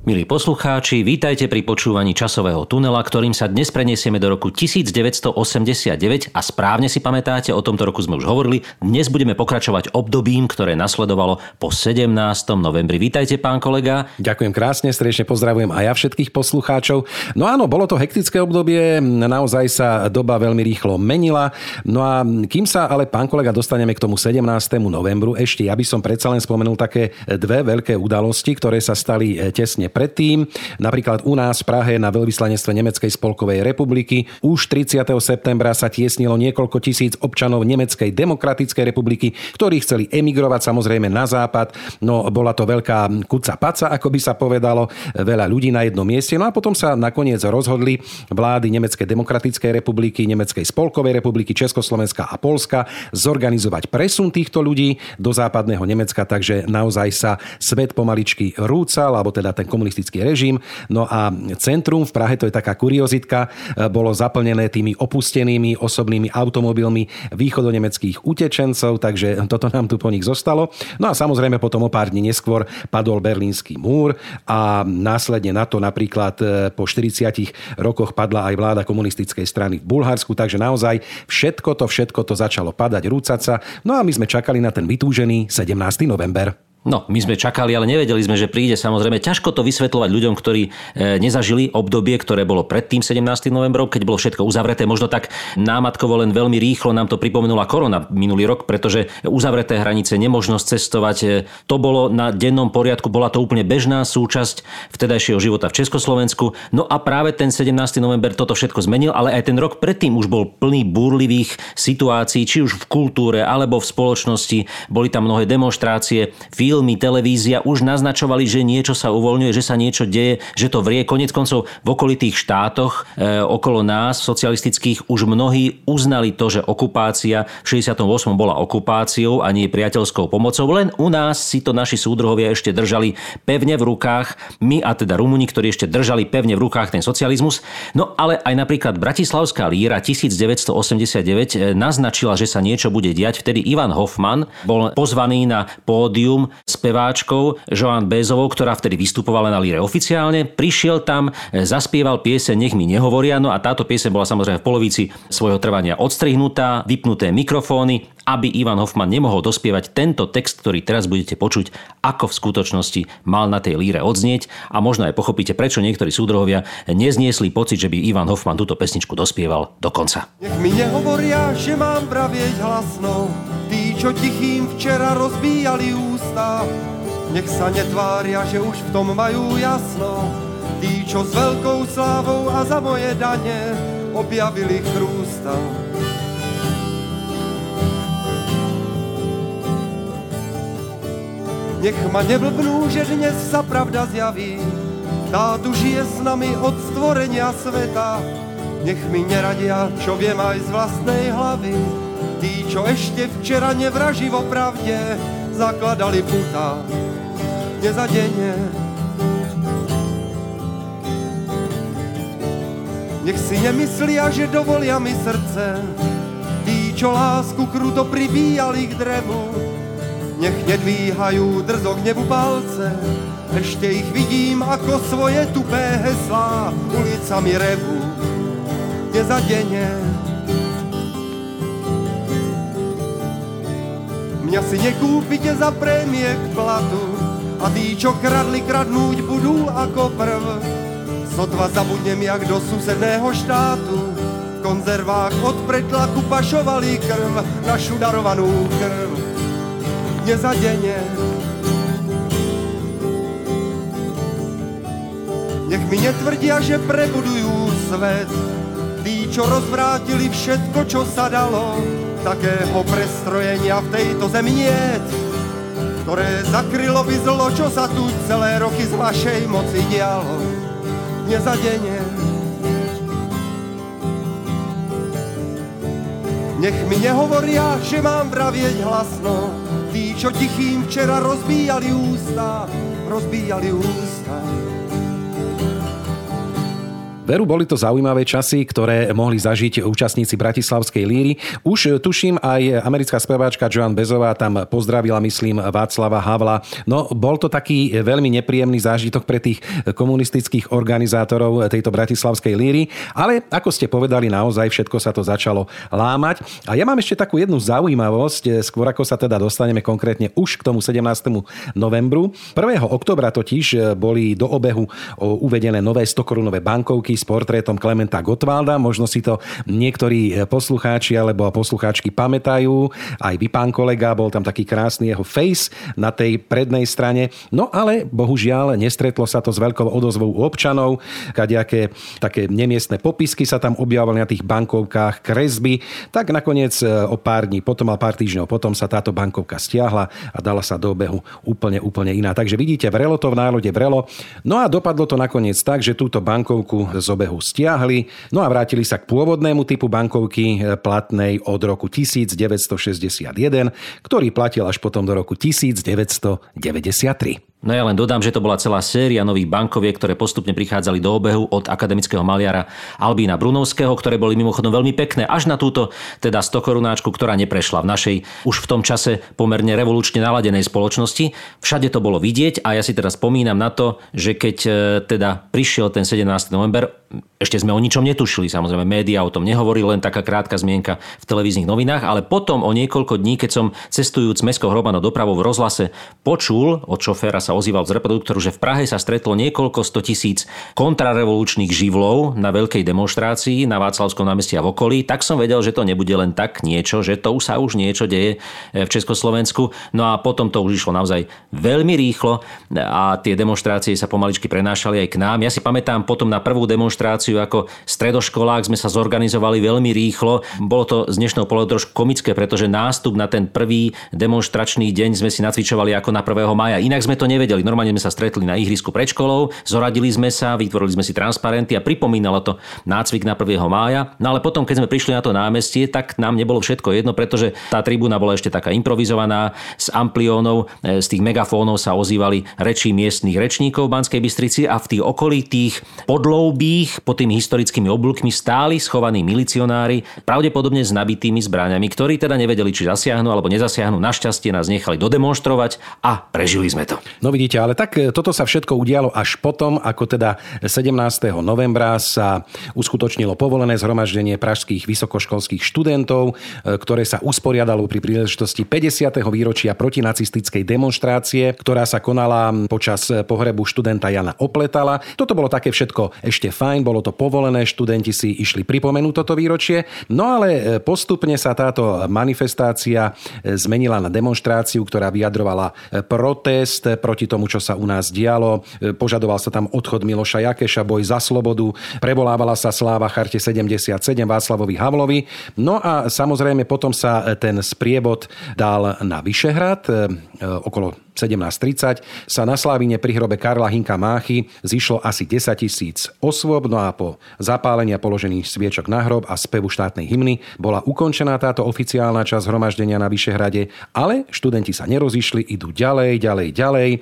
Milí poslucháči, vítajte pri počúvaní časového tunela, ktorým sa dnes preniesieme do roku 1989 a správne si pamätáte, o tomto roku sme už hovorili, dnes budeme pokračovať obdobím, ktoré nasledovalo po 17. novembri. Vítajte, pán kolega. Ďakujem krásne, strečne pozdravujem aj ja všetkých poslucháčov. No áno, bolo to hektické obdobie, naozaj sa doba veľmi rýchlo menila. No a kým sa ale, pán kolega, dostaneme k tomu 17. novembru, ešte ja by som predsa len spomenul také dve veľké udalosti, ktoré sa stali tesne predtým. Napríklad u nás v Prahe na veľvyslanectve Nemeckej spolkovej republiky už 30. septembra sa tiesnilo niekoľko tisíc občanov Nemeckej demokratickej republiky, ktorí chceli emigrovať samozrejme na západ. No bola to veľká kuca paca, ako by sa povedalo, veľa ľudí na jednom mieste. No a potom sa nakoniec rozhodli vlády Nemeckej demokratickej republiky, Nemeckej spolkovej republiky, Československa a Polska zorganizovať presun týchto ľudí do západného Nemecka, takže naozaj sa svet pomaličky rúcal, alebo teda ten komunikačný komunistický režim. No a centrum v Prahe, to je taká kuriozitka, e, bolo zaplnené tými opustenými osobnými automobilmi východonemeckých utečencov, takže toto nám tu po nich zostalo. No a samozrejme potom o pár dní neskôr padol berlínsky múr a následne na to napríklad e, po 40 rokoch padla aj vláda komunistickej strany v Bulharsku, takže naozaj všetko to, všetko to začalo padať, rúcať sa. No a my sme čakali na ten vytúžený 17. november. No, my sme čakali, ale nevedeli sme, že príde. Samozrejme, ťažko to vysvetľovať ľuďom, ktorí e, nezažili obdobie, ktoré bolo pred tým 17. novembrom, keď bolo všetko uzavreté. Možno tak námatkovo len veľmi rýchlo nám to pripomenula korona minulý rok, pretože uzavreté hranice, nemožnosť cestovať, e, to bolo na dennom poriadku, bola to úplne bežná súčasť vtedajšieho života v Československu. No a práve ten 17. november toto všetko zmenil, ale aj ten rok predtým už bol plný búrlivých situácií, či už v kultúre alebo v spoločnosti. Boli tam mnohé demonstrácie, filmy, televízia už naznačovali, že niečo sa uvoľňuje, že sa niečo deje, že to vrie. Konec koncov v okolitých štátoch e, okolo nás, socialistických, už mnohí uznali to, že okupácia v 68. bola okupáciou a nie priateľskou pomocou. Len u nás si to naši súdruhovia ešte držali pevne v rukách. My a teda Rumuni, ktorí ešte držali pevne v rukách ten socializmus. No ale aj napríklad Bratislavská líra 1989 e, naznačila, že sa niečo bude diať. Vtedy Ivan Hoffman bol pozvaný na pódium speváčkou Joan Bézovou, ktorá vtedy vystupovala na líre oficiálne. Prišiel tam, e, zaspieval piese Nech mi nehovoria, no a táto piese bola samozrejme v polovici svojho trvania odstrihnutá, vypnuté mikrofóny, aby Ivan Hoffman nemohol dospievať tento text, ktorý teraz budete počuť, ako v skutočnosti mal na tej líre odznieť a možno aj pochopíte, prečo niektorí súdrohovia nezniesli pocit, že by Ivan Hoffman túto pesničku dospieval do konca. Nech mi nehovoria, že mám pravieť hlasno, tí, čo tichým včera rozbíjali ústa, nech sa netvária, že už v tom majú jasno, tí, čo s veľkou slávou a za moje dane objavili chrústa. Nech ma neblbnú, že dnes sa pravda zjaví, tá tu žije s nami od stvorenia sveta. Nech mi neradia, čo viem aj z vlastnej hlavy, tí, čo ešte včera nevraživo pravde zakladali puta nezadenie. Nech si nemyslia, že dovolia mi srdce, tí, čo lásku kruto pribíjali k drevu, nech nedvíhajú drzo nebu palce, ešte ich vidím ako svoje tupé heslá ulicami revu, nezadene. Mňa si nekúpite za prémie k platu. A tí, čo kradli, kradnúť budú ako prv. Sotva zabudnem, jak do susedného štátu. V konzervách od pretlaku pašovali krv, našu darovanú krv. Nezadenie. Nech mi netvrdia, že prebudujú svet, tí, čo rozvrátili všetko, čo sa dalo, takého prestrojenia v tejto zemi niet, ktoré zakrylo by zlo, čo sa tu celé roky z vašej moci dialo. Nezadenie. Nech mi nehovoria, že mám vravieť hlasno, čo tichým včera rozbíjali ústa, rozbíjali ústa. Veru, boli to zaujímavé časy, ktoré mohli zažiť účastníci Bratislavskej líry. Už tuším, aj americká speváčka Joan Bezová tam pozdravila, myslím, Václava Havla. No, bol to taký veľmi nepríjemný zážitok pre tých komunistických organizátorov tejto Bratislavskej líry, ale ako ste povedali, naozaj všetko sa to začalo lámať. A ja mám ešte takú jednu zaujímavosť, skôr ako sa teda dostaneme konkrétne už k tomu 17. novembru. 1. oktobra totiž boli do obehu uvedené nové 100 korunové bankovky s portrétom Klementa Gotwalda. Možno si to niektorí poslucháči alebo poslucháčky pamätajú. Aj vy, pán kolega, bol tam taký krásny jeho face na tej prednej strane. No ale bohužiaľ nestretlo sa to s veľkou odozvou u občanov. Kadejaké také nemiestne popisky sa tam objavovali na tých bankovkách, kresby. Tak nakoniec e, o pár dní potom a pár týždňov potom sa táto bankovka stiahla a dala sa do obehu úplne, úplne iná. Takže vidíte, vrelo to v národe vrelo. No a dopadlo to nakoniec tak, že túto bankovku z obehu stiahli, no a vrátili sa k pôvodnému typu bankovky e, platnej od roku 1961, ktorý platil až potom do roku 1993. No ja len dodám, že to bola celá séria nových bankoviek, ktoré postupne prichádzali do obehu od akademického maliara Albína Brunovského, ktoré boli mimochodom veľmi pekné, až na túto teda 100 korunáčku, ktorá neprešla v našej už v tom čase pomerne revolučne naladenej spoločnosti. Všade to bolo vidieť a ja si teraz spomínam na to, že keď e, teda prišiel ten 17. november, ešte sme o ničom netušili, samozrejme, médiá o tom nehovorili, len taká krátka zmienka v televíznych novinách, ale potom o niekoľko dní, keď som cestujúc mestskou hromadnou dopravou v rozhlase počul od šoféra sa ozýval z reproduktoru, že v Prahe sa stretlo niekoľko sto tisíc kontrarevolučných živlov na veľkej demonstrácii na Václavskom námestí a v okolí, tak som vedel, že to nebude len tak niečo, že to už sa už niečo deje v Československu. No a potom to už išlo naozaj veľmi rýchlo a tie demonstrácie sa pomaličky prenášali aj k nám. Ja si pamätám potom na prvú demonstráciu ako stredoškolák sme sa zorganizovali veľmi rýchlo. Bolo to z dnešného pohľadu trošku komické, pretože nástup na ten prvý demonstračný deň sme si nacvičovali ako na 1. maja. Inak sme to nevedeli nevedeli. Normálne sme sa stretli na ihrisku pred školou, zoradili sme sa, vytvorili sme si transparenty a pripomínalo to nácvik na 1. mája. No ale potom, keď sme prišli na to námestie, tak nám nebolo všetko jedno, pretože tá tribúna bola ešte taká improvizovaná, z ampliónov, e, z tých megafónov sa ozývali reči miestnych rečníkov v Banskej Bystrici a v tých okolitých podloubích pod tými historickými oblúkmi stáli schovaní milicionári, pravdepodobne s nabitými zbraniami, ktorí teda nevedeli, či zasiahnu alebo nezasiahnu. Našťastie nás nechali dodemonstrovať a prežili sme to. No No vidíte, ale tak e, toto sa všetko udialo až potom, ako teda 17. novembra sa uskutočnilo povolené zhromaždenie pražských vysokoškolských študentov, e, ktoré sa usporiadalo pri príležitosti 50. výročia protinacistickej demonstrácie, ktorá sa konala počas pohrebu študenta Jana Opletala. Toto bolo také všetko ešte fajn, bolo to povolené, študenti si išli pripomenúť toto výročie, no ale e, postupne sa táto manifestácia zmenila na demonstráciu, ktorá vyjadrovala protest proti proti tomu, čo sa u nás dialo. E, požadoval sa tam odchod Miloša Jakeša, boj za slobodu, prevolávala sa sláva Charte 77 Václavovi Havlovi. No a samozrejme potom sa ten spriebod dal na Vyšehrad e, okolo 17.30 sa na Slávine pri hrobe Karla Hinka Máchy zišlo asi 10 tisíc osôb, no a po zapálení a položení sviečok na hrob a spevu štátnej hymny bola ukončená táto oficiálna časť zhromaždenia na Vyšehrade, ale študenti sa nerozišli, idú ďalej, ďalej, ďalej. E,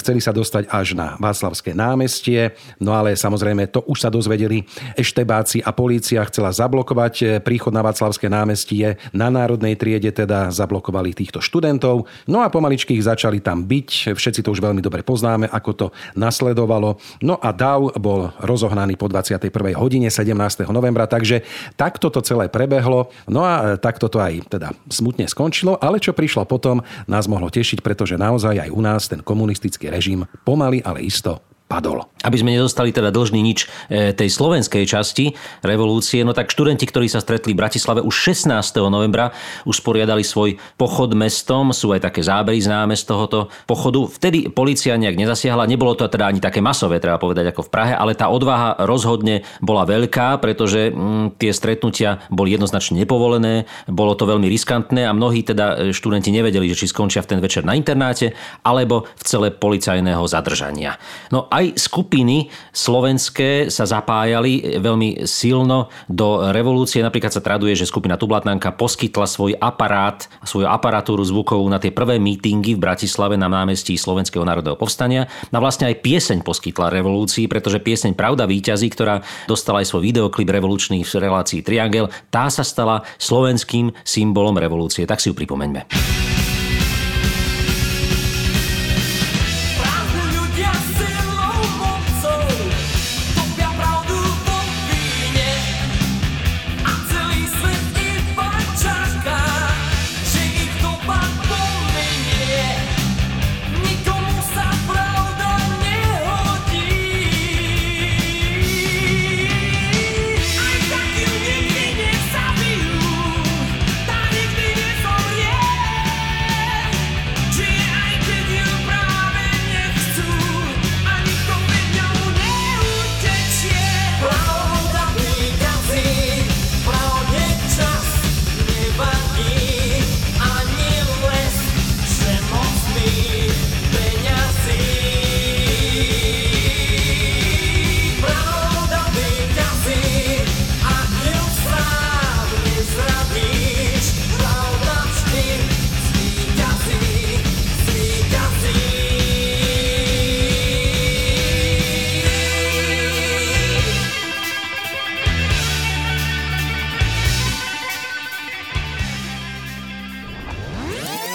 chceli sa dostať až na Václavské námestie, no ale samozrejme to už sa dozvedeli eštebáci a polícia chcela zablokovať e, príchod na Václavské námestie. Na národnej triede teda zablokovali týchto študentov, no a pomaličky ich začali tam byť. Všetci to už veľmi dobre poznáme, ako to nasledovalo. No a DAV bol rozohnaný po 21. hodine 17. novembra, takže takto to celé prebehlo. No a takto to aj teda smutne skončilo, ale čo prišlo potom, nás mohlo tešiť, pretože naozaj aj u nás ten komunistický režim pomaly, ale isto padol. Aby sme nedostali teda dlžný nič e, tej slovenskej časti revolúcie, no tak študenti, ktorí sa stretli v Bratislave už 16. novembra, usporiadali svoj pochod mestom, sú aj také zábery známe z tohoto pochodu. Vtedy policia nejak nezasiahla, nebolo to teda ani také masové, treba povedať, ako v Prahe, ale tá odvaha rozhodne bola veľká, pretože mm, tie stretnutia boli jednoznačne nepovolené, bolo to veľmi riskantné a mnohí teda e, študenti nevedeli, že či skončia v ten večer na internáte alebo v cele policajného zadržania. No aj aj skupiny slovenské sa zapájali veľmi silno do revolúcie. Napríklad sa traduje, že skupina Tublatnanka poskytla svoj aparát, svoju aparatúru zvukovú na tie prvé mítingy v Bratislave na námestí Slovenského národného povstania. A vlastne aj pieseň poskytla revolúcii, pretože pieseň Pravda víťazí, ktorá dostala aj svoj videoklip revolučný v relácii Triangel, tá sa stala slovenským symbolom revolúcie. Tak si ju pripomeňme.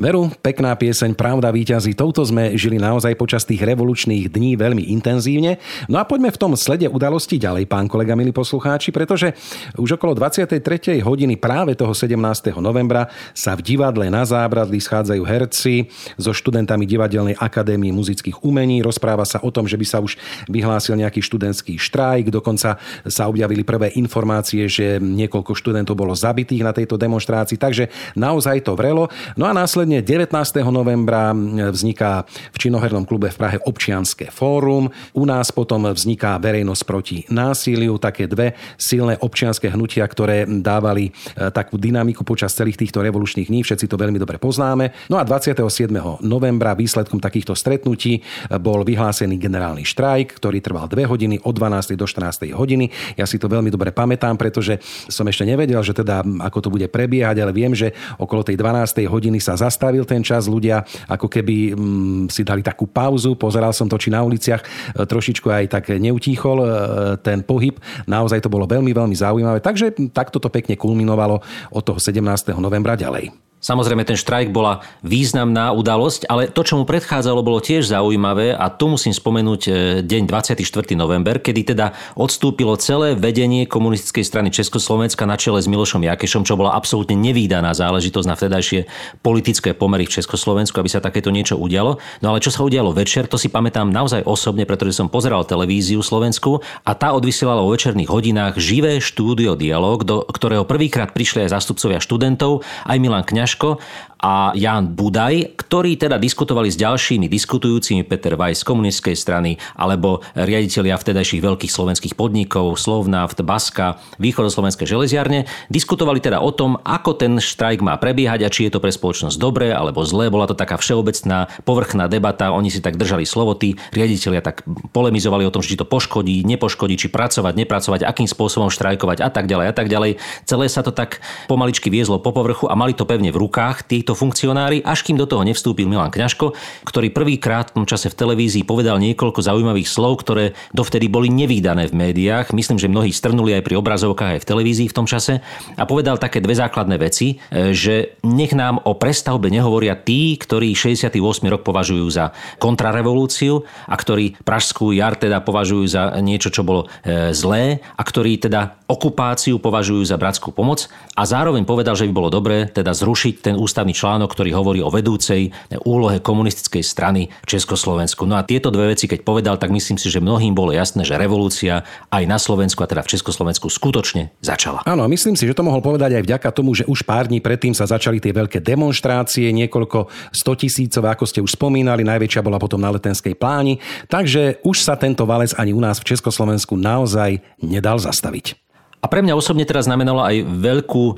Veru, pekná pieseň Pravda víťazí. Touto sme žili naozaj počas tých revolučných dní veľmi intenzívne. No a poďme v tom slede udalosti ďalej, pán kolega, milí poslucháči, pretože už okolo 23. hodiny práve toho 17. novembra sa v divadle na Zábradli schádzajú herci so študentami Divadelnej akadémie muzických umení. Rozpráva sa o tom, že by sa už vyhlásil nejaký študentský štrajk. Dokonca sa objavili prvé informácie, že niekoľko študentov bolo zabitých na tejto demonstrácii. Takže naozaj to vrelo. No a následne Následne 19. novembra vzniká v činohernom klube v Prahe občianské fórum. U nás potom vzniká verejnosť proti násiliu, také dve silné občianské hnutia, ktoré dávali e, takú dynamiku počas celých týchto revolučných dní. Všetci to veľmi dobre poznáme. No a 27. novembra výsledkom takýchto stretnutí bol vyhlásený generálny štrajk, ktorý trval 2 hodiny od 12. do 14. hodiny. Ja si to veľmi dobre pamätám, pretože som ešte nevedel, že teda ako to bude prebiehať, ale viem, že okolo tej 12. hodiny sa zastavili zastavil ten čas, ľudia ako keby mm, si dali takú pauzu, pozeral som to, či na uliciach e, trošičku aj tak neutíchol e, ten pohyb. Naozaj to bolo veľmi, veľmi zaujímavé. Takže takto to pekne kulminovalo od toho 17. novembra ďalej. Samozrejme, ten štrajk bola významná udalosť, ale to, čo mu predchádzalo, bolo tiež zaujímavé a tu musím spomenúť e, deň 24. november, kedy teda odstúpilo celé vedenie komunistickej strany Československa na čele s Milošom Jakešom, čo bola absolútne nevýdaná záležitosť na vtedajšie politické pomery v Československu, aby sa takéto niečo udialo. No ale čo sa udialo večer, to si pamätám naozaj osobne, pretože som pozeral televíziu Slovensku a tá odvysielala o večerných hodinách živé štúdio Dialog, do ktorého prvýkrát prišli aj zástupcovia študentov, aj Milan Kňaž Jaško a Jan Budaj, ktorí teda diskutovali s ďalšími diskutujúcimi Peter Weiss z komunistickej strany alebo riaditeľia vtedajších veľkých slovenských podnikov Slovnaft, Baska, východoslovenské železiarne. Diskutovali teda o tom, ako ten štrajk má prebiehať a či je to pre spoločnosť dobré alebo zlé. Bola to taká všeobecná povrchná debata, oni si tak držali slovo, tí riaditeľia tak polemizovali o tom, či to poškodí, nepoškodí, či pracovať, nepracovať, akým spôsobom štrajkovať a tak ďalej a tak ďalej. Celé sa to tak pomaličky viezlo po povrchu a mali to pevne v rukách týchto títo funkcionári, až kým do toho nevstúpil Milan Kňažko, ktorý prvýkrát v tom čase v televízii povedal niekoľko zaujímavých slov, ktoré dovtedy boli nevýdané v médiách. Myslím, že mnohí strnuli aj pri obrazovkách aj v televízii v tom čase a povedal také dve základné veci, e, že nech nám o prestavbe nehovoria tí, ktorí 68. rok považujú za kontrarevolúciu a ktorí Pražskú jar teda považujú za niečo, čo bolo e, zlé a ktorí teda okupáciu považujú za bratskú pomoc a zároveň povedal, že by bolo dobré teda zrušiť ten ústavný článok, ktorý hovorí o vedúcej úlohe komunistickej strany v Československu. No a tieto dve veci, keď povedal, tak myslím si, že mnohým bolo jasné, že revolúcia aj na Slovensku a teda v Československu skutočne začala. Áno, myslím si, že to mohol povedať aj vďaka tomu, že už pár dní predtým sa začali tie veľké demonstrácie, niekoľko 100 tisícov, ako ste už spomínali, najväčšia bola potom na Letenskej pláni, takže už sa tento valec ani u nás v Československu naozaj nedal zastaviť. A pre mňa osobne teraz znamenalo aj veľkú e,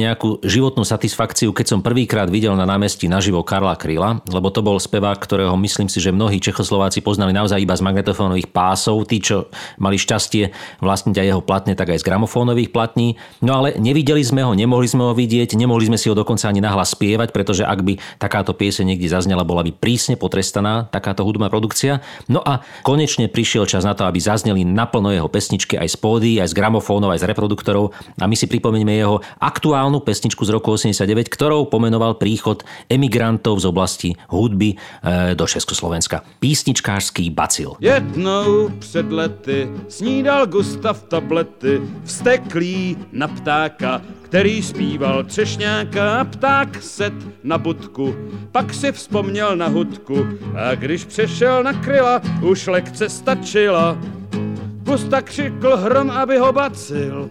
nejakú životnú satisfakciu, keď som prvýkrát videl na námestí naživo Karla Kryla, lebo to bol spevák, ktorého myslím si, že mnohí Čechoslováci poznali naozaj iba z magnetofónových pásov, tí, čo mali šťastie vlastniť aj jeho platne, tak aj z gramofónových platní. No ale nevideli sme ho, nemohli sme ho vidieť, nemohli sme si ho dokonca ani nahlas spievať, pretože ak by takáto piese niekde zaznela, bola by prísne potrestaná takáto hudobná produkcia. No a konečne prišiel čas na to, aby zazneli naplno jeho pesničky aj z pódy, aj z gramofónov, aj z reproduktorov a my si pripomenieme jeho aktuálnu pesničku z roku 89, ktorou pomenoval príchod emigrantov z oblasti hudby e, do Československa. Písničkářský bacil. Jednou před lety snídal Gustav tablety vsteklý na ptáka, který zpíval třešňáka a pták set na budku. Pak si vzpomněl na hudku a když přešel na kryla, už lekce stačila. Gusta křikl hrom, aby ho bacil.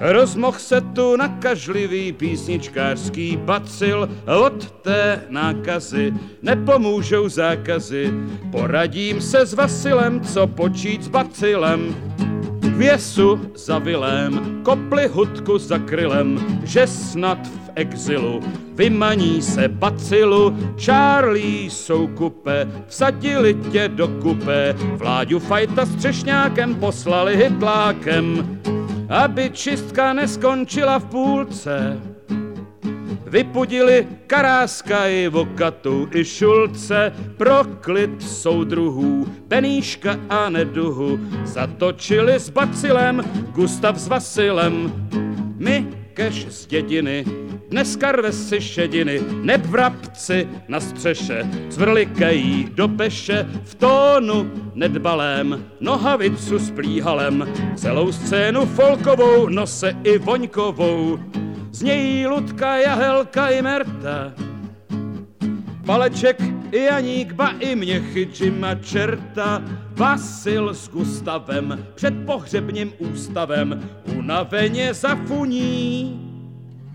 Rozmoh se tu nakažlivý písničkářský bacil od té nákazy. Nepomůžou zákazy, poradím se s Vasilem, co počít s bacilem. Věsu za vilém, kopli hudku za krylem, že snad v exilu vymaní se bacilu. Charlie jsou kupe, vsadili tě do kupe, Vláďu fajta s třešňákem poslali hitlákem, aby čistka neskončila v půlce. Vypudili Karáska i Vokatu i Šulce pro klid soudruhů, Beníška a Neduhu. Zatočili s Bacilem, Gustav s Vasilem. My keš z dědiny, dneska rve si šediny, neb vrabci na střeše, zvrlikají do peše v tónu nedbalém, nohavicu s plíhalem, celou scénu folkovou nose i voňkovou, z něj Ludka, Jahelka i Merta. Paleček i Janík, ba i měchy Jima Čerta, Vasil s Gustavem před pohřebním ústavem unaveně zafuní.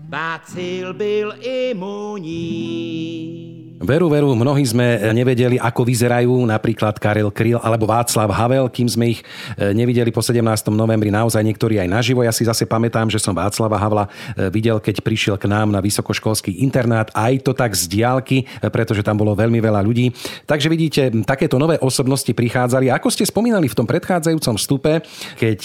Bacil byl imunní. Veru, veru, mnohí sme nevedeli, ako vyzerajú napríklad Karel Kryl alebo Václav Havel, kým sme ich e, nevideli po 17. novembri naozaj niektorí aj naživo. Ja si zase pamätám, že som Václava Havla e, videl, keď prišiel k nám na vysokoškolský internát, aj to tak z diálky, e, pretože tam bolo veľmi veľa ľudí. Takže vidíte, takéto nové osobnosti prichádzali. Ako ste spomínali v tom predchádzajúcom vstupe, keď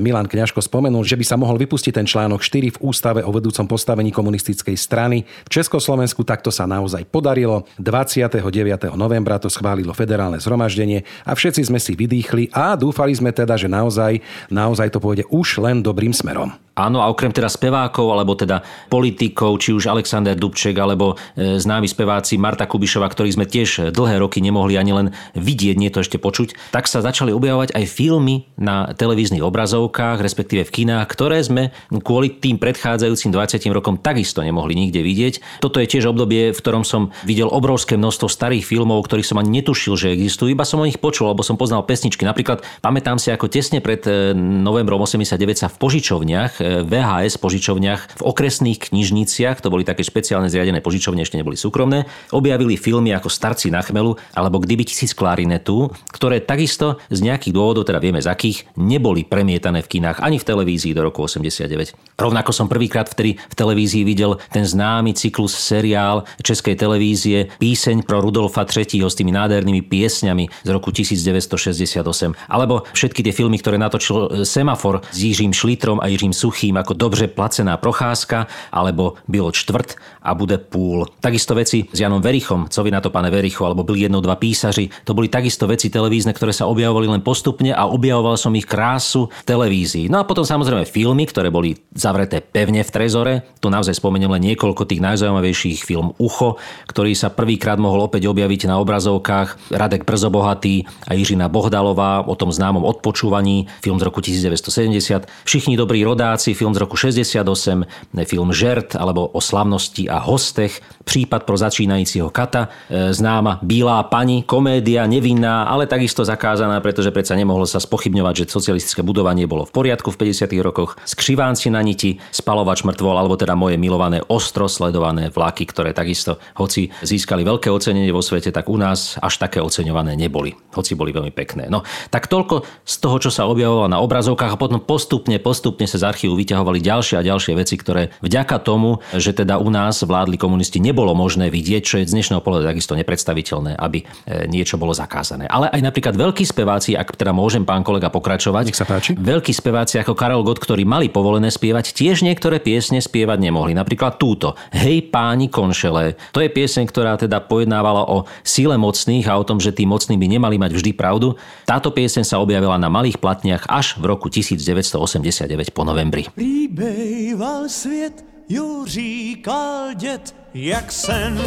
Milan Kňažko spomenul, že by sa mohol vypustiť ten článok 4 v ústave o vedúcom postavení komunistickej strany v Československu, tak to sa naozaj podarilo. 29. novembra to schválilo federálne zhromaždenie a všetci sme si vydýchli a dúfali sme teda, že naozaj, naozaj to pôjde už len dobrým smerom. Áno, a okrem teda spevákov, alebo teda politikov, či už Alexander Dubček, alebo e, známi speváci Marta Kubišova, ktorí sme tiež dlhé roky nemohli ani len vidieť, nie to ešte počuť, tak sa začali objavovať aj filmy na televíznych obrazovkách, respektíve v kinách, ktoré sme kvôli tým predchádzajúcim 20 rokom takisto nemohli nikde vidieť. Toto je tiež obdobie, v ktorom som videl obrovské množstvo starých filmov, ktorých som ani netušil, že existujú, iba som o nich počul, lebo som poznal pesničky. Napríklad pamätám si, ako tesne pred e, novembrom 89 sa v požičovniach e, VHS požičovniach v okresných knižniciach, to boli také špeciálne zriadené požičovne, ešte neboli súkromné, objavili filmy ako Starci na chmelu alebo Kdyby tisíc klarinetu, ktoré takisto z nejakých dôvodov, teda vieme z akých, neboli premietané v kinách ani v televízii do roku 89. Rovnako som prvýkrát vtedy v televízii videl ten známy cyklus seriál Českej televízie Píseň pro Rudolfa III. s tými nádhernými piesňami z roku 1968. Alebo všetky tie filmy, ktoré natočil Semafor s Jiřím Šlitrom a Jiřím Suchým suchým ako dobře placená procházka, alebo bylo čtvrt a bude púl. Takisto veci s Janom Verichom, co vy na to, pane Verichu, alebo byli jednou dva písaři. To boli takisto veci televízne, ktoré sa objavovali len postupne a objavoval som ich krásu v televízii. No a potom samozrejme filmy, ktoré boli zavreté pevne v trezore. Tu naozaj spomeniem len niekoľko tých najzaujímavejších film Ucho, ktorý sa prvýkrát mohol opäť objaviť na obrazovkách. Radek Brzobohatý a Jiřina Bohdalová o tom známom odpočúvaní, film z roku 1970. Všichni dobrí rodáci vrací film z roku 68, film Žert alebo o slavnosti a hostech, prípad pro začínajícího kata, e, známa Bílá pani, komédia, nevinná, ale takisto zakázaná, pretože predsa nemohlo sa spochybňovať, že socialistické budovanie bolo v poriadku v 50. rokoch, Skřivánci na niti, Spalovač mŕtvol, alebo teda moje milované ostro sledované vlaky, ktoré takisto, hoci získali veľké ocenenie vo svete, tak u nás až také oceňované neboli, hoci boli veľmi pekné. No, tak toľko z toho, čo sa objavovalo na obrazovkách a potom postupne, postupne sa z archívu vyťahovali ďalšie a ďalšie veci, ktoré vďaka tomu, že teda u nás vládli komunisti, nebolo možné vidieť, čo je z dnešného pohľadu takisto nepredstaviteľné, aby e, niečo bolo zakázané. Ale aj napríklad veľkí speváci, ak teda môžem pán kolega pokračovať, Nech sa páči. veľkí speváci ako Karel Gott, ktorí mali povolené spievať, tiež niektoré piesne spievať nemohli. Napríklad túto. Hej páni konšele. To je pieseň, ktorá teda pojednávala o sile mocných a o tom, že tí mocní by nemali mať vždy pravdu. Táto pieseň sa objavila na malých platniach až v roku 1989 po novembri. Príbejval svět, ju říkal děd, jak sen.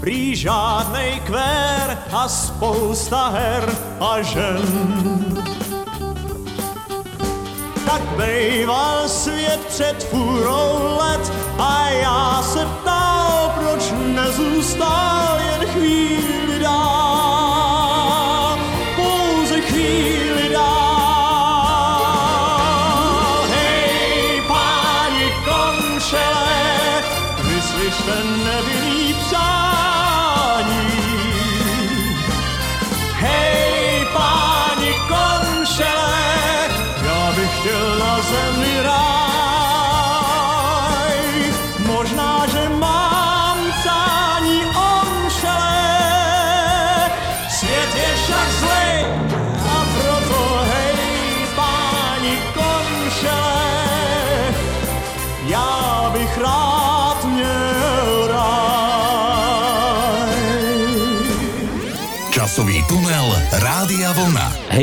Prý žádnej kvér a spousta her a žen. Tak bejval svět před fůrou let a já se ptal, proč nezůstal jen chvíli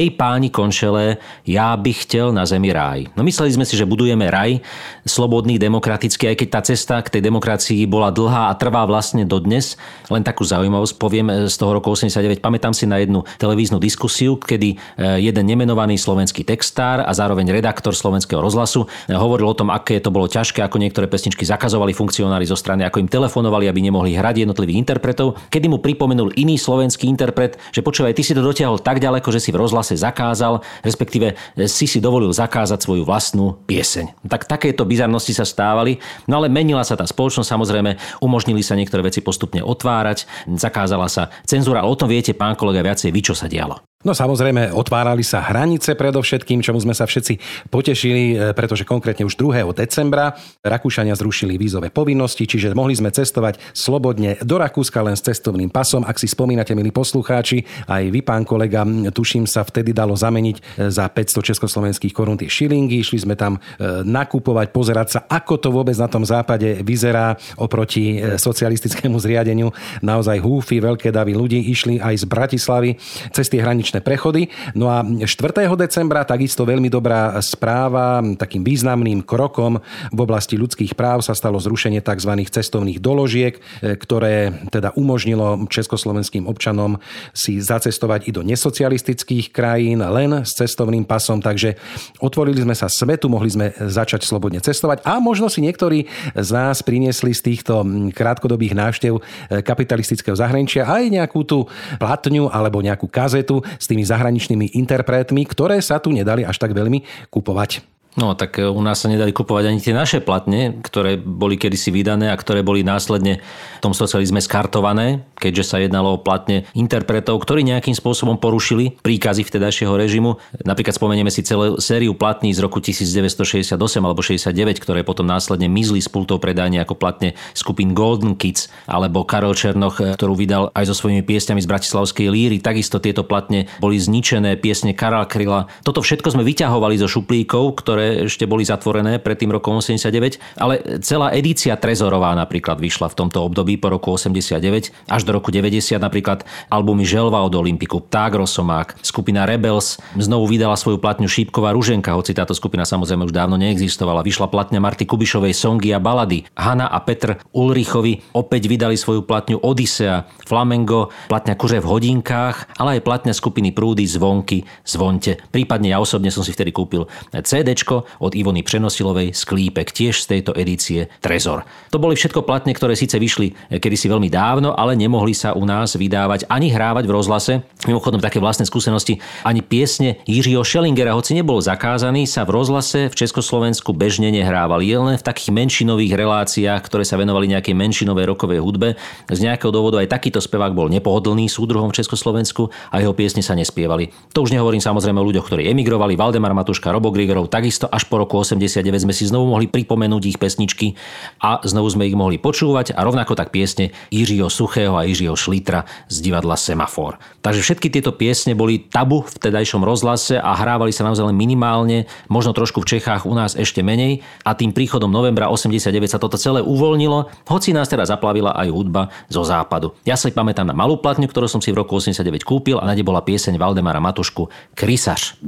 Hej páni konšele, ja bych chtěl na zemi ráj. No mysleli sme si, že budujeme raj, slobodný, demokratický, aj keď tá cesta k tej demokracii bola dlhá a trvá vlastne dodnes. Len takú zaujímavosť poviem z toho roku 89. Pamätám si na jednu televíznu diskusiu, kedy e, jeden nemenovaný slovenský textár a zároveň redaktor slovenského rozhlasu e, hovoril o tom, aké to bolo ťažké, ako niektoré pesničky zakazovali funkcionári zo strany, ako im telefonovali, aby nemohli hrať jednotlivých interpretov. Kedy mu pripomenul iný slovenský interpret, že počúvaj, ty si to dotiahol tak ďaleko, že si v rozhlase zakázal, respektíve e, si si dovolil zakázať svoju vlastnú pieseň. Tak takéto bizarnosti sa stávali, no ale menila sa tá spoločnosť, samozrejme, umožnili sa niektoré veci postupne otvárať, zakázala sa cenzúra, ale o tom viete, pán kolega, viacej vy, čo sa dialo. No samozrejme, otvárali sa hranice predovšetkým, čomu sme sa všetci potešili, e, pretože konkrétne už 2. decembra Rakúšania zrušili vízové povinnosti, čiže mohli sme cestovať slobodne do Rakúska len s cestovným pasom. Ak si spomínate, milí poslucháči, aj vy, pán kolega, tuším sa vtedy dalo zameniť e, za 500 československých korún tie šilingy. Išli sme tam e, nakupovať, pozerať sa, ako to vôbec na tom západe vyzerá oproti socialistickému zriadeniu. Naozaj húfy, veľké davy ľudí išli aj z Bratislavy cez tie hraničné hraničné prechody. No a 4. decembra takisto veľmi dobrá správa, takým významným krokom v oblasti ľudských práv sa stalo zrušenie tzv. cestovných doložiek, e, ktoré teda umožnilo československým občanom si zacestovať i do nesocialistických krajín len s cestovným pasom, takže otvorili sme sa svetu, mohli sme začať slobodne cestovať a možno si niektorí z nás priniesli z týchto krátkodobých návštev e, kapitalistického zahraničia aj nejakú tú platňu alebo nejakú kazetu s tými zahraničnými interpretmi, ktoré sa tu nedali až tak veľmi kupovať. No tak e, u nás sa nedali kupovať ani tie naše platne, ktoré boli kedysi vydané a ktoré boli následne v tom socializme skartované, keďže sa jednalo o platne interpretov, ktorí nejakým spôsobom porušili príkazy vtedajšieho režimu. Napríklad spomenieme si celú sériu platní z roku 1968 alebo 69, ktoré potom následne mizli z pultov predania ako platne skupín Golden Kids alebo Karol Černoch, e, ktorú vydal aj so svojimi piesňami z Bratislavskej líry. Takisto tieto platne boli zničené, piesne Karla Kryla. Toto všetko sme vyťahovali zo šuplíkov, ktoré ktoré ešte boli zatvorené pred tým rokom 89, ale celá edícia Trezorová napríklad vyšla v tomto období po roku 89 až do roku 90 napríklad albumy Želva od Olympiku, Pták Rosomák, skupina Rebels znovu vydala svoju platňu Šípková ruženka, hoci táto skupina samozrejme už dávno neexistovala. Vyšla platňa Marty Kubišovej Songy a balady. Hanna a Petr Ulrichovi opäť vydali svoju platňu Odisea, Flamengo, platňa Kuře v hodinkách, ale aj platňa skupiny Prúdy, Zvonky, Zvonte. Prípadne ja osobne som si vtedy kúpil CD od Ivony Přenosilovej Sklípek, tiež z tejto edície Trezor. To boli všetko platne, ktoré síce vyšli kedysi veľmi dávno, ale nemohli sa u nás vydávať ani hrávať v rozhlase. Mimochodom také vlastné skúsenosti, ani piesne Jiřího Schellingera, hoci nebol zakázaný, sa v rozhlase v Československu bežne nehrávali. Je len v takých menšinových reláciách, ktoré sa venovali nejakej menšinovej rokovej hudbe. Z nejakého dôvodu aj takýto spevák bol nepohodlný súdruhom v Československu a jeho piesne sa nespievali. To už nehovorím samozrejme o ľuďoch, ktorí emigrovali, Valdemar Matuška, Robo Grigorov, takisto až po roku 89 sme si znovu mohli pripomenúť ich pesničky a znovu sme ich mohli počúvať a rovnako tak piesne Jiřího Suchého a Jiřího Šlitra z divadla Semafor. Takže všetky tieto piesne boli tabu v tedajšom rozhlase a hrávali sa naozaj len minimálne, možno trošku v Čechách, u nás ešte menej a tým príchodom novembra 89 sa toto celé uvoľnilo, hoci nás teda zaplavila aj hudba zo západu. Ja si pamätám na malú platňu, ktorú som si v roku 89 kúpil a na bola pieseň Valdemara Matušku Krysař.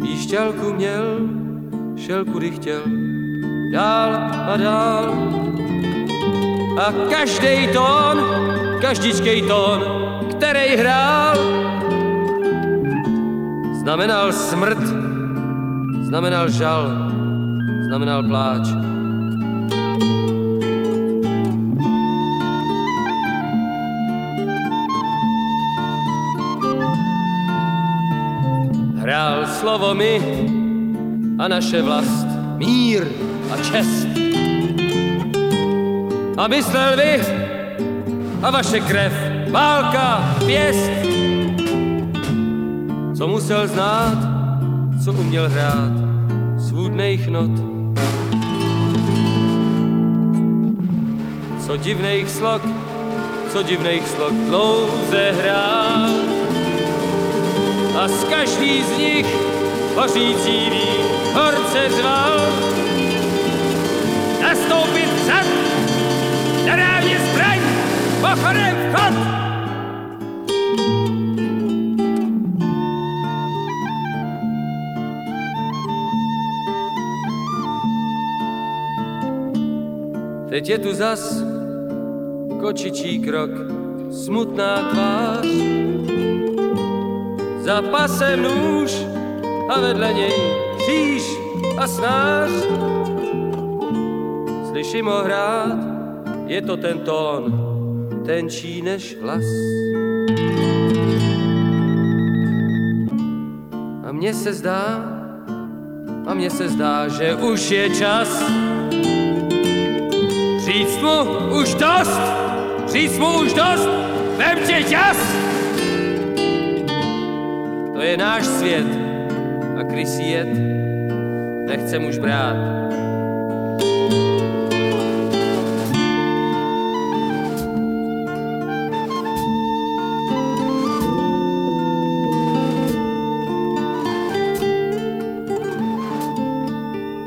Píšťalku měl, šel kudy chtěl, dál a dál. A každý tón, každičkej tón, který hrál, znamenal smrt, znamenal žal, znamenal pláč. Hrál slovo my a naše vlast, mír a čest. A myslel vy a vaše krev, válka, pěst. Co musel znát, co uměl hrát, svůdných not. Co divných slok, co divných slok dlouze hrál. A z každý z nich hořící vín horce zval. Nastoupit před, nadávně zbraň, pochodem vchod. Teď je tu zas kočičí krok, smutná tvář. Za pasem nůž a vedle něj kříž a snář. Slyším ho hrát, je to ten tón, tenčí než hlas. A mně se zdá, a mně se zdá, že už je čas říct mu už dost, říct mu už dost, vem tě čas. To je náš svět a krysí jed nechcem už brát.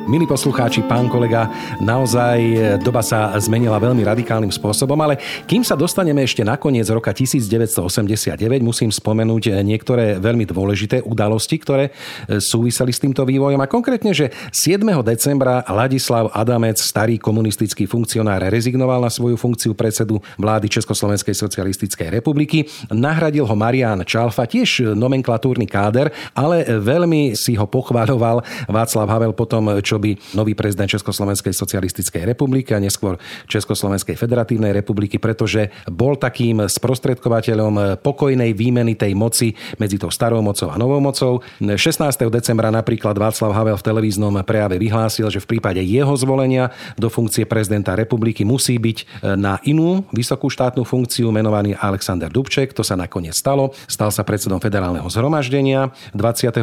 Milí poslucháči, pán kolega, naozaj doba sa zmenila veľmi radikálnym spôsobom, ale kým sa dostaneme ešte na koniec roka 1989, musím spomenúť niektoré veľmi dôležité udalosti, ktoré súviseli s týmto vývojom a konkrétne, že 7. decembra Ladislav Adamec, starý komunistický funkcionár, rezignoval na svoju funkciu predsedu vlády Československej socialistickej republiky. Nahradil ho Marian Čalfa, tiež nomenklatúrny káder, ale veľmi si ho pochváľoval Václav Havel potom, čo by nový prezident Československej socialistickej republiky a neskôr Československej federatívnej republiky, pretože bol takým sprostredkovateľom pokojnej výmeny tej moci medzi tou starou mocou a novou mocou. 16. decembra napríklad Václav Havel v televíznom prejave vyhlásil, že v prípade jeho zvolenia do funkcie prezidenta republiky musí byť na inú vysokú štátnu funkciu menovaný Alexander Dubček. To sa nakoniec stalo. Stal sa predsedom federálneho zhromaždenia 28.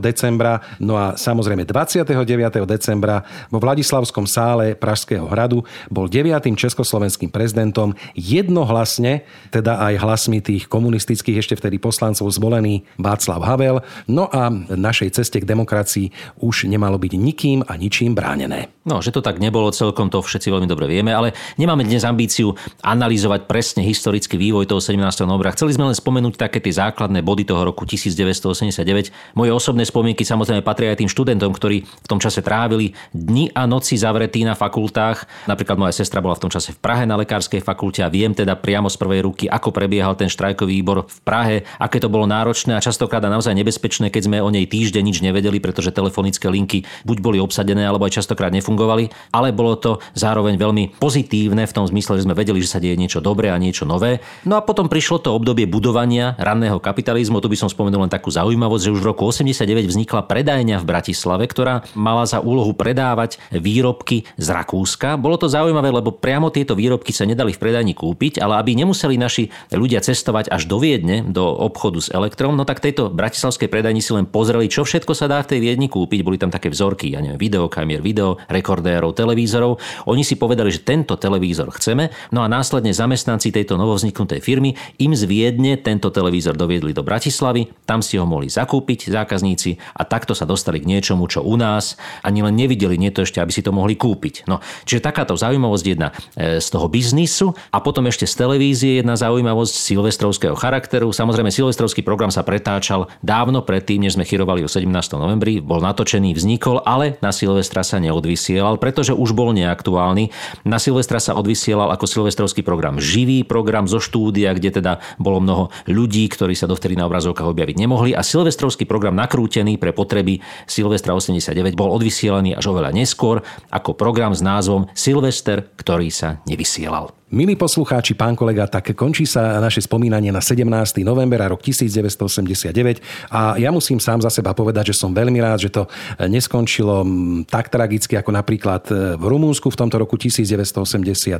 decembra. No a samozrejme 29 decembra vo Vladislavskom sále Pražského hradu bol 9. československým prezidentom jednohlasne, teda aj hlasmi tých komunistických ešte vtedy poslancov zvolený Václav Havel. No a našej ceste k demokracii už nemalo byť nikým a ničím bránené. No, že to tak nebolo celkom, to všetci veľmi dobre vieme, ale nemáme dnes ambíciu analyzovať presne historický vývoj toho 17. novembra. Chceli sme len spomenúť také tie základné body toho roku 1989. Moje osobné spomienky samozrejme patria aj tým študentom, ktorí v tom čase trávili dni a noci zavretí na fakultách. Napríklad moja sestra bola v tom čase v Prahe na lekárskej fakulte a viem teda priamo z prvej ruky, ako prebiehal ten štrajkový výbor v Prahe, aké to bolo náročné a častokrát a naozaj nebezpečné, keď sme o nej týždeň nič nevedeli, pretože telefonické linky buď boli obsadené, alebo aj častokrát nefungovali, ale bolo to zároveň veľmi pozitívne v tom zmysle, že sme vedeli, že sa deje niečo dobré a niečo nové. No a potom prišlo to obdobie budovania ranného kapitalizmu. Tu by som spomenul len takú zaujímavosť, že už v roku 89 vznikla predajňa v Bratislave, ktorá mala za úlohu predávať výrobky z Rakúska. Bolo to zaujímavé, lebo priamo tieto výrobky sa nedali v predajni kúpiť, ale aby nemuseli naši ľudia cestovať až do Viedne, do obchodu s elektrom, no tak tejto bratislavskej predajni si len pozreli, čo všetko sa dá v tej Viedni kúpiť. Boli tam také vzorky, ja neviem, videokamier, video, rekordérov, televízorov. Oni si povedali, že tento televízor chceme, no a následne zamestnanci tejto novovzniknutej firmy im z Viedne tento televízor doviedli do Bratislavy, tam si ho mohli zakúpiť zákazníci a takto sa dostali k niečomu, čo u nás ani len nevideli, nie to ešte, aby si to mohli kúpiť. No, čiže takáto zaujímavosť jedna e, z toho biznisu a potom ešte z televízie jedna zaujímavosť silvestrovského charakteru. Samozrejme, silvestrovský program sa pretáčal dávno predtým, než sme chyrovali o 17. novembri, bol natočený, vznikol, ale na Silvestra sa neodvysielal, pretože už bol neaktuálny. Na Silvestra sa odvysielal ako silvestrovský program živý program zo štúdia, kde teda bolo mnoho ľudí, ktorí sa dovtedy na obrazovkách objaviť nemohli a silvestrovský program nakrútený pre potreby Silvestra 89 bol odvysielaný až oveľa neskôr ako program s názvom Silvester, ktorý sa nevysielal. Milí poslucháči, pán kolega, tak končí sa naše spomínanie na 17. november a rok 1989 a ja musím sám za seba povedať, že som veľmi rád, že to neskončilo tak tragicky ako napríklad e, v Rumúnsku v tomto roku 1989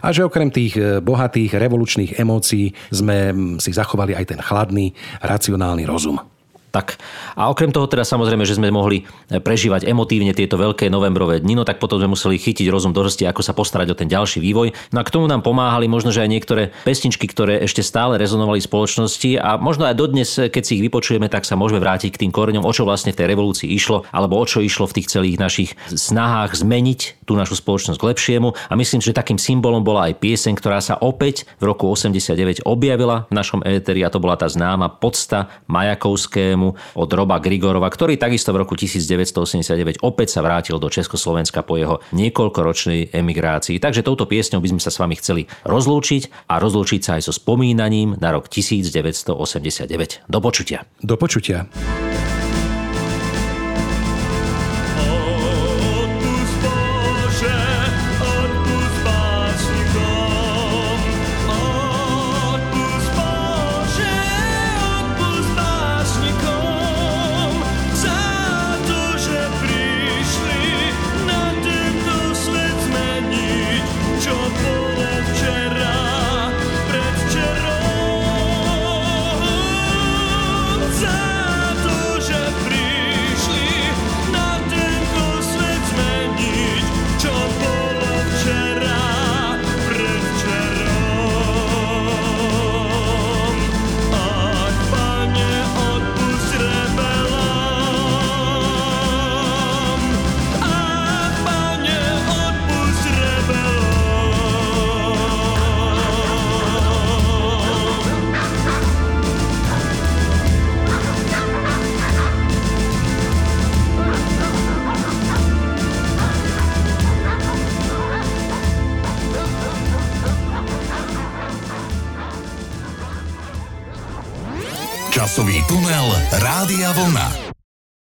a že okrem tých e, bohatých revolučných emócií sme si zachovali aj ten chladný, racionálny rozum. Tak. A okrem toho teda samozrejme, že sme mohli prežívať emotívne tieto veľké novembrové dni, no tak potom sme museli chytiť rozum do hrsti, ako sa postarať o ten ďalší vývoj. No a k tomu nám pomáhali možno, že aj niektoré pesničky, ktoré ešte stále rezonovali v spoločnosti a možno aj dodnes, keď si ich vypočujeme, tak sa môžeme vrátiť k tým koreňom, o čo vlastne v tej revolúcii išlo, alebo o čo išlo v tých celých našich snahách zmeniť tú našu spoločnosť k lepšiemu. A myslím, že takým symbolom bola aj pieseň, ktorá sa opäť v roku 89 objavila v našom éteri a to bola tá známa podsta Majakovské systému od Roba Grigorova, ktorý takisto v roku 1989 opäť sa vrátil do Československa po jeho niekoľkoročnej emigrácii. Takže touto piesňou by sme sa s vami chceli rozlúčiť a rozlúčiť sa aj so spomínaním na rok 1989. Do počutia. Do počutia.